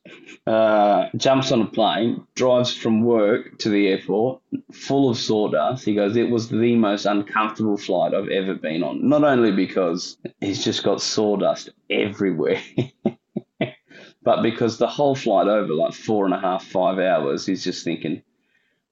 Uh, jumps on a plane, drives from work to the airport, full of sawdust. He goes, "It was the most uncomfortable flight I've ever been on." Not only because he's just got sawdust everywhere. but because the whole flight over, like four and a half, five hours, he's just thinking,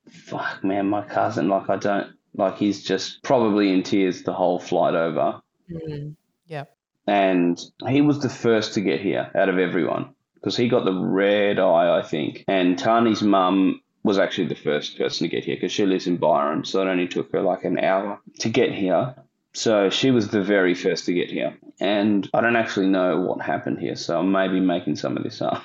fuck, man, my cousin, like, I don't, like, he's just probably in tears the whole flight over. Mm, yeah. And he was the first to get here out of everyone because he got the red eye, I think. And Tani's mum was actually the first person to get here because she lives in Byron. So it only took her like an hour to get here. So she was the very first to get here. And I don't actually know what happened here. So I may be making some of this up.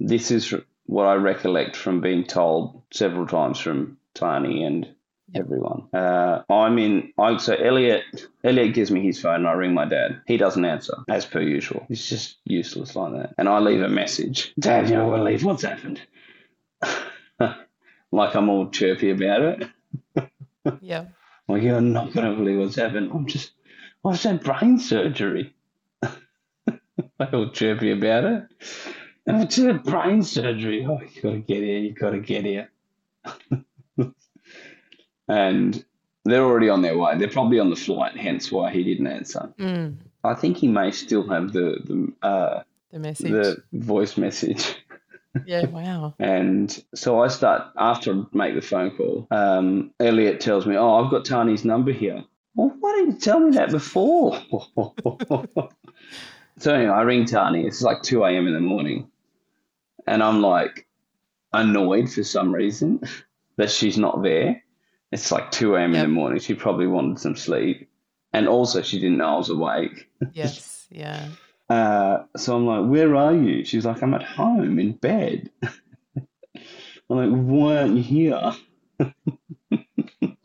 this is what I recollect from being told several times from Tani and everyone. Uh, I'm in. I, so Elliot, Elliot gives me his phone, and I ring my dad. He doesn't answer, as per usual. He's just useless like that. And I leave a message. Dad, you know what? Leave. What's happened? like I'm all chirpy about it. yeah. Like you're not gonna believe what's happened. I'm just. I've had brain surgery. like all chirpy about it. And it's a brain surgery. Oh, you gotta get here, you gotta get here. And they're already on their way. They're probably on the flight, hence why he didn't answer. Mm. I think he may still have the the uh, the message, the voice message. yeah, wow. and so I start after I make the phone call. Um, Elliot tells me, "Oh, I've got Tani's number here." Well, why didn't you tell me that before? so anyway, I ring Tani. It's like two a.m. in the morning, and I'm like annoyed for some reason that she's not there. It's like 2 a.m. Yep. in the morning. She probably wanted some sleep. And also, she didn't know I was awake. Yes, yeah. Uh, so I'm like, where are you? She's like, I'm at home in bed. I'm like, why aren't you here?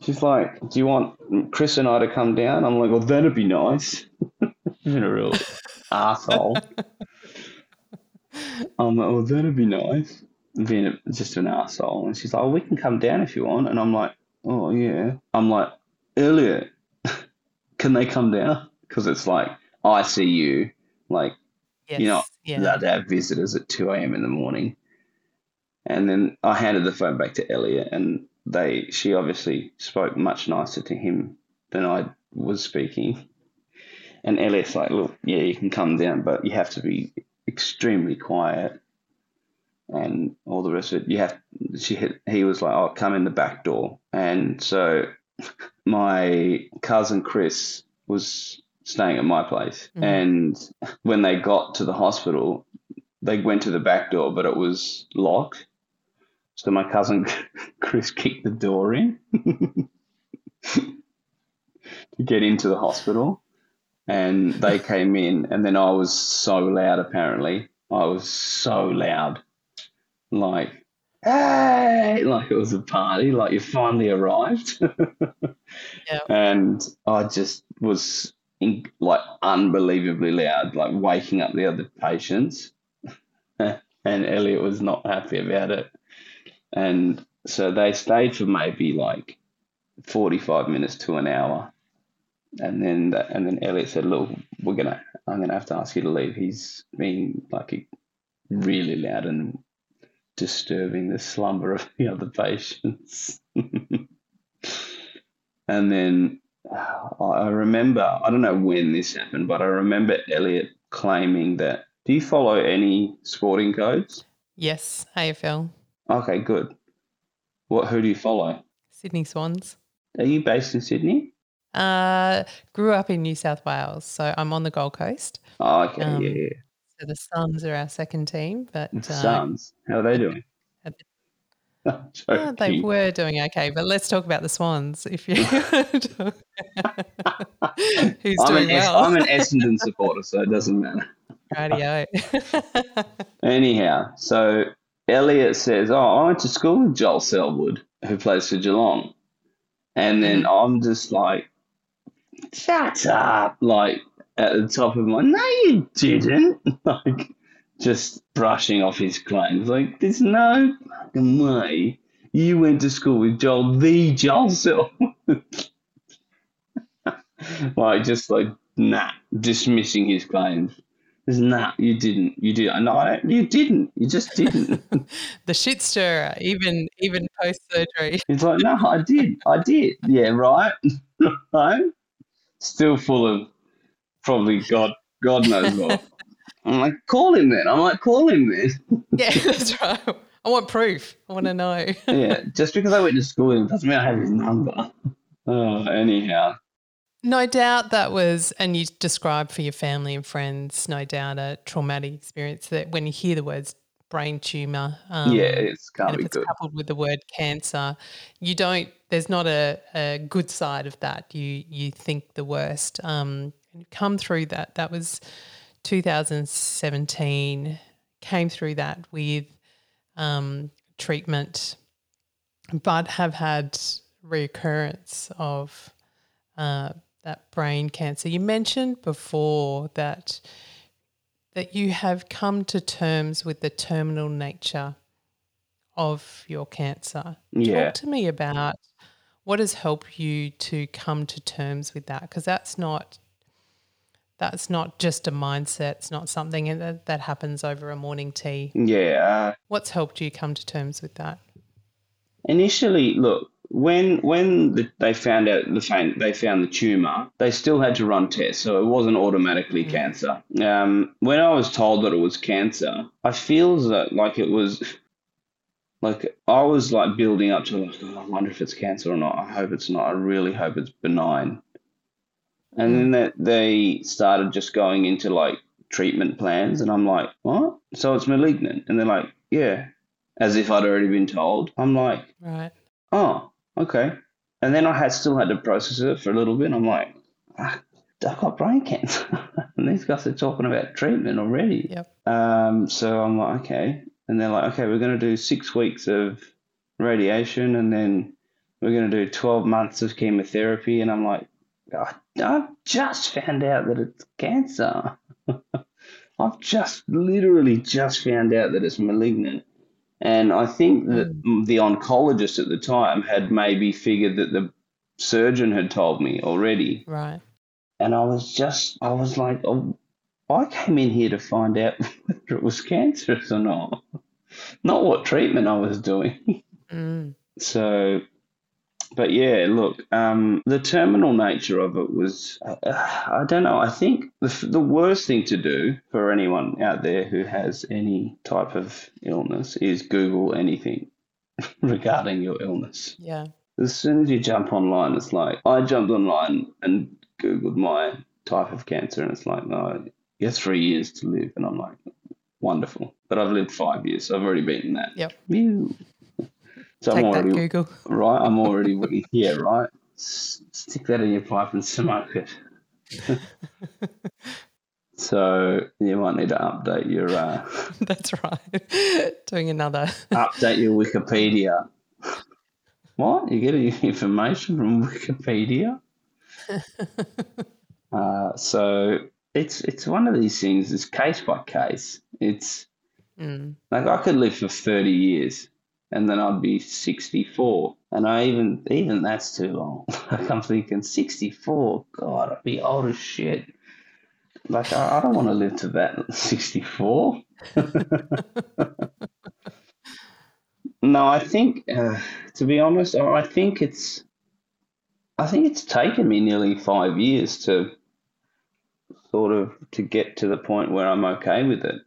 She's like, do you want Chris and I to come down? I'm like, well, that'd be nice. She's a real asshole. I'm like, oh, that'd be nice. Being just an asshole. And she's like, oh, we can come down if you want. And I'm like, oh, yeah. I'm like, earlier, can they come down? Because it's like ICU, like, yes, you know, yeah. allowed to have visitors at 2 a.m. in the morning. And then I handed the phone back to Elliot, and they she obviously spoke much nicer to him than I was speaking. And Elliot's like, look, yeah, you can come down, but you have to be extremely quiet and all the rest of it. You have she he was like, "Oh, come in the back door," and so my cousin Chris was staying at my place, mm. and when they got to the hospital, they went to the back door, but it was locked. So my cousin Chris kicked the door in to get into the hospital. And they came in, and then I was so loud, apparently. I was so loud. Like, hey, like it was a party, like you finally arrived. Yeah. And I just was in, like unbelievably loud, like waking up the other patients. and Elliot was not happy about it. And so they stayed for maybe like 45 minutes to an hour. And then that, and then Elliot said, "Look, we're gonna I'm gonna have to ask you to leave. He's being like really loud and disturbing the slumber of the other patients." and then uh, I remember I don't know when this happened, but I remember Elliot claiming that. Do you follow any sporting codes? Yes, AFL. Okay, good. What? Who do you follow? Sydney Swans. Are you based in Sydney? Uh, grew up in New South Wales, so I'm on the Gold Coast. Oh, okay, Um, yeah, yeah. So the Suns are our second team, but uh, Suns, how are they doing? at they were doing okay. But let's talk about the Swans. If you who's I'm doing an, well, I'm an Essendon supporter, so it doesn't matter. radio. Anyhow, so Elliot says, "Oh, I went to school with Joel Selwood, who plays for Geelong," and then I'm just like, "Shut up!" Like at the top of my, "No, you didn't!" like just brushing off his claims. Like, there's no fucking way you went to school with Joel, the Joel like, just like nah, dismissing his claims. There's nah, you didn't. You did. No, I don't, you didn't. You just didn't. the shit stirrer, even even post surgery. He's like, no, I did. I did. Yeah, right. right. Still full of probably God. God knows what. I'm like, call him then. I'm like, call him then. Yeah, that's right. I want proof. I want to know. yeah, just because I went to school with him doesn't mean I have his number. Oh, anyhow. No doubt that was, and you described for your family and friends, no doubt a traumatic experience that when you hear the words brain tumor, um, yeah, it's can't be if it's good. coupled with the word cancer, you don't. There's not a, a good side of that. You you think the worst. Um, and come through that. That was 2017. Came through that with um, treatment, but have had reoccurrence of uh, that brain cancer. You mentioned before that that you have come to terms with the terminal nature of your cancer. Yeah. Talk to me about what has helped you to come to terms with that because that's not that's not just a mindset. It's not something that, that happens over a morning tea. Yeah. Uh, What's helped you come to terms with that? initially, look, when when the, they found out the found, they found the tumor, they still had to run tests, so it wasn't automatically cancer. Um, when I was told that it was cancer, I feel that like it was. Like I was like building up to like, oh, I wonder if it's cancer or not. I hope it's not. I really hope it's benign. And then that they started just going into like treatment plans, and I'm like, what? So it's malignant? And they're like, yeah, as if I'd already been told. I'm like, Right. oh, okay. And then I had still had to process it for a little bit. I'm like, ah, I've got brain cancer, and these guys are talking about treatment already. Yep. Um, so I'm like, okay. And they're like, okay, we're going to do six weeks of radiation, and then we're going to do 12 months of chemotherapy. And I'm like, I, I've just found out that it's cancer. I've just literally just found out that it's malignant. And I think that the oncologist at the time had maybe figured that the surgeon had told me already. Right. And I was just, I was like, oh, I came in here to find out whether it was cancerous or not, not what treatment I was doing. Mm. So, but yeah, look, um, the terminal nature of it was, uh, I don't know, I think the, the worst thing to do for anyone out there who has any type of illness is Google anything regarding your illness. Yeah. As soon as you jump online, it's like, I jumped online and Googled my type of cancer, and it's like, no, you have three years to live. And I'm like, wonderful. But I've lived five years, so I've already beaten that. Yep. Phew. So Take I'm that, already Google. right. I'm already yeah. Right. Stick that in your pipe and smoke it. so you might need to update your uh, That's right. Doing another. update your Wikipedia. What? You getting information from Wikipedia? uh, so it's it's one of these things. It's case by case. It's Mm. like I could live for thirty years, and then I'd be sixty four, and I even even that's too long. I'm thinking sixty four. God, I'd be old as shit. Like I, I don't want to live to that sixty four. No, I think, uh, to be honest, I think it's, I think it's taken me nearly five years to sort of to get to the point where I'm okay with it.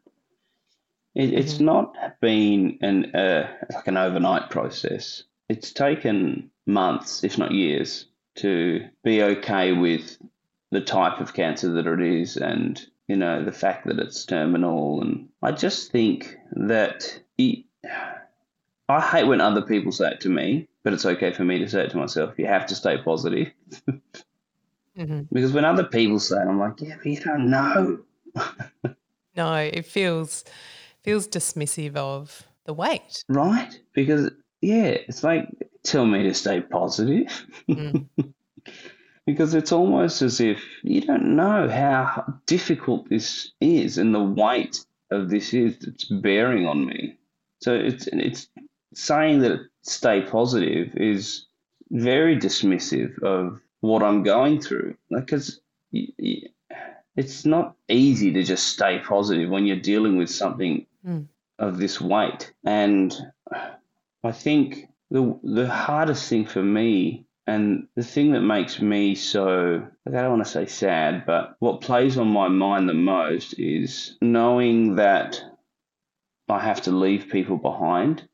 It it's not been an uh, like an overnight process. It's taken months, if not years, to be okay with the type of cancer that it is, and you know the fact that it's terminal. And I just think that it, I hate when other people say it to me, but it's okay for me to say it to myself. You have to stay positive. hmm Because when other people say it, I'm like, yeah, but you don't know. No, it feels feels dismissive of the weight. Right? Because, yeah, it's like, tell me to stay positive. Mm. because it's almost as if you don't know how difficult this is and the weight of this is that's bearing on me. So it's, it's saying that stay positive is very dismissive of what I'm going through. Because it's not easy to just stay positive when you're dealing with something Mm. of this weight. And I think the the hardest thing for me and the thing that makes me so I don't want to say sad, but what plays on my mind the most is knowing that I have to leave people behind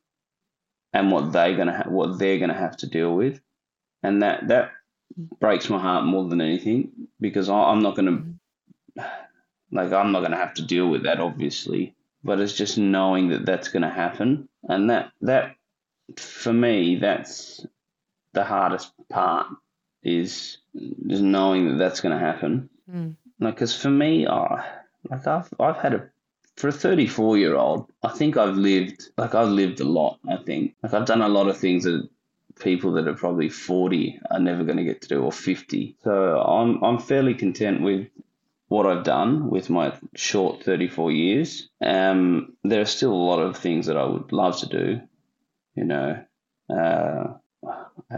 and what they're gonna ha- what they're gonna have to deal with, and that that breaks my heart more than anything because I, I'm not gonna like I'm not gonna have to deal with that obviously, but it's just knowing that that's gonna happen, and that that for me that's the hardest part is just knowing that that's gonna happen. Mm. Like, because for me, I like I've I've had a for a 34 year old, I think I've lived like I've lived a lot. I think like I've done a lot of things that people that are probably 40 are never going to get to do or 50. So I'm I'm fairly content with what I've done with my short 34 years. Um, there are still a lot of things that I would love to do. You know, uh,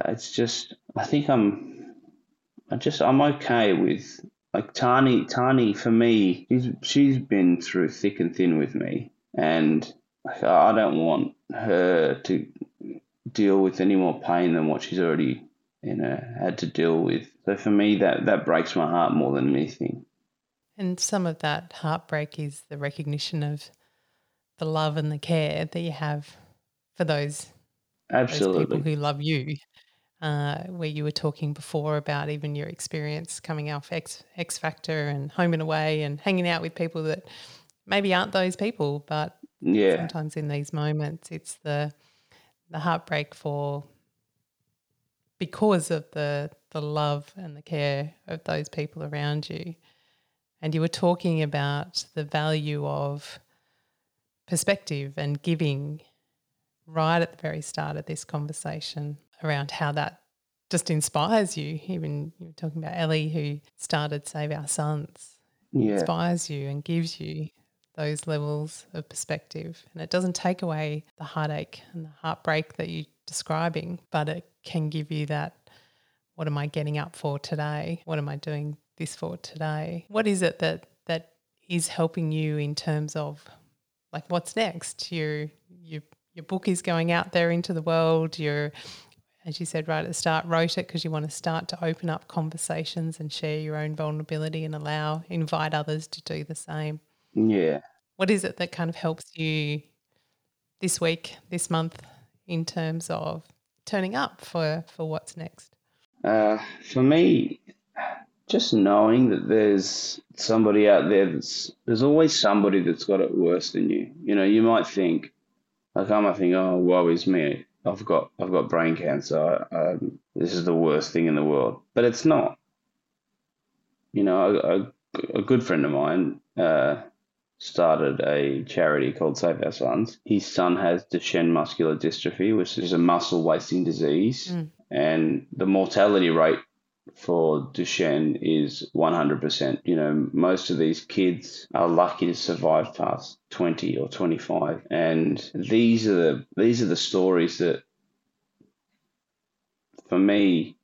it's just I think I'm I just I'm okay with like Tani, Tani for me, she's she's been through thick and thin with me, and I don't want her to deal with any more pain than what she's already you know had to deal with. So for me, that that breaks my heart more than anything. And some of that heartbreak is the recognition of the love and the care that you have for those those people Absolutely, who love you. Uh, where you were talking before about even your experience coming off X X Factor and home and away and hanging out with people that maybe aren't those people, but yeah, sometimes in these moments it's the the heartbreak for because of the the love and the care of those people around you. And you were talking about the value of perspective and giving right at the very start of this conversation around how that just inspires you. Even you were talking about Ellie who started Save Our Sons yeah, inspires you and gives you those levels of perspective. And it doesn't take away the heartache and the heartbreak that you're describing, but it can give you that what am I getting up for today? What am I doing this for today? What is it that that is helping you in terms of like what's next? Your your your book is going out there into the world. You're as you said right at the start, wrote it because you want to start to open up conversations and share your own vulnerability and allow, invite others to do the same. yeah. What is it that kind of helps you this week, this month, in terms of turning up for, for what's next? Uh, for me, just knowing that there's somebody out there that's there's always somebody that's got it worse than you. You know, you might think, like I might think, oh, woe is me. I've got I've got brain cancer. Um, this is the worst thing in the world, but it's not. You know, a, a, a good friend of mine uh, started a charity called Save Our Sons. His son has Duchenne muscular dystrophy, which is a muscle wasting disease, mm. and the mortality rate for Duchenne is 100%. You know, most of these kids are lucky to survive past 20 or 25 and these are the these are the stories that for me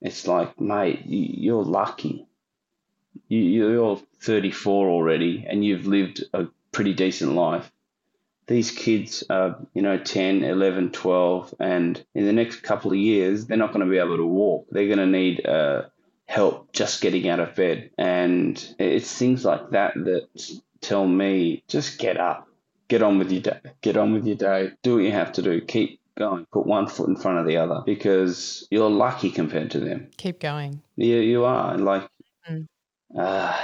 it's like mate you're lucky. You're 34 already and you've lived a pretty decent life these kids are, you know, 10, 11, 12, and in the next couple of years, they're not going to be able to walk. They're going to need uh, help just getting out of bed. And it's things like that that tell me just get up, get on with your day, get on with your day, do what you have to do, keep going, put one foot in front of the other because you're lucky compared to them. Keep going. Yeah, you are. Like, mm. uh,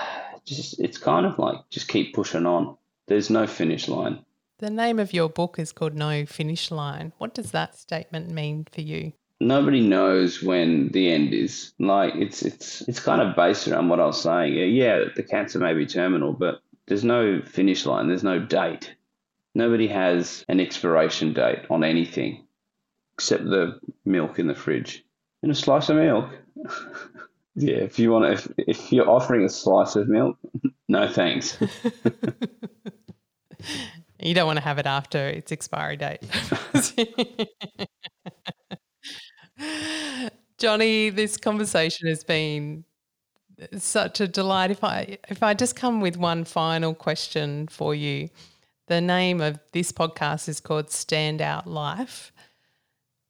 just it's kind of like just keep pushing on. There's no finish line. The name of your book is called No Finish Line. What does that statement mean for you? Nobody knows when the end is. Like it's it's it's kind of based around what I was saying. Yeah, the cancer may be terminal, but there's no finish line. There's no date. Nobody has an expiration date on anything except the milk in the fridge and a slice of milk. yeah, if you want, to, if if you're offering a slice of milk, no thanks. You don't want to have it after its expiry date. Johnny, this conversation has been uh, such a delight. If I if I just come with one final question for you, the name of this podcast is called Standout Life.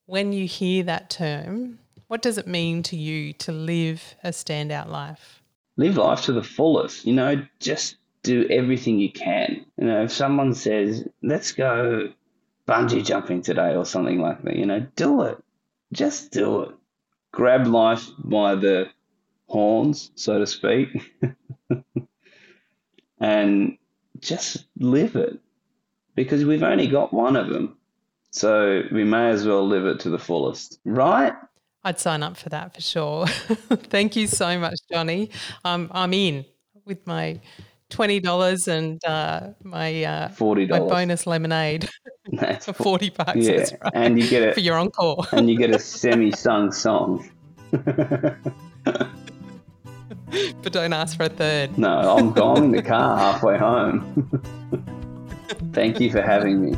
When you hear that term, what does it mean to you to live a standout life? Live life to the fullest. You know, just do everything you can. You know, if someone says, let's go bungee jumping today or something like that, you know, do it. Just do it. Grab life by the horns, so to speak, and just live it. Because we've only got one of them. So we may as well live it to the fullest, right? I'd sign up for that for sure. Thank you so much, Johnny. Um, I'm in with my twenty dollars and uh, my uh, forty my bonus lemonade for forty bucks. Yeah, right. and you get it for your encore, and you get a semi-sung song. but don't ask for a third. No, I'm going in the car halfway home. Thank you for having me.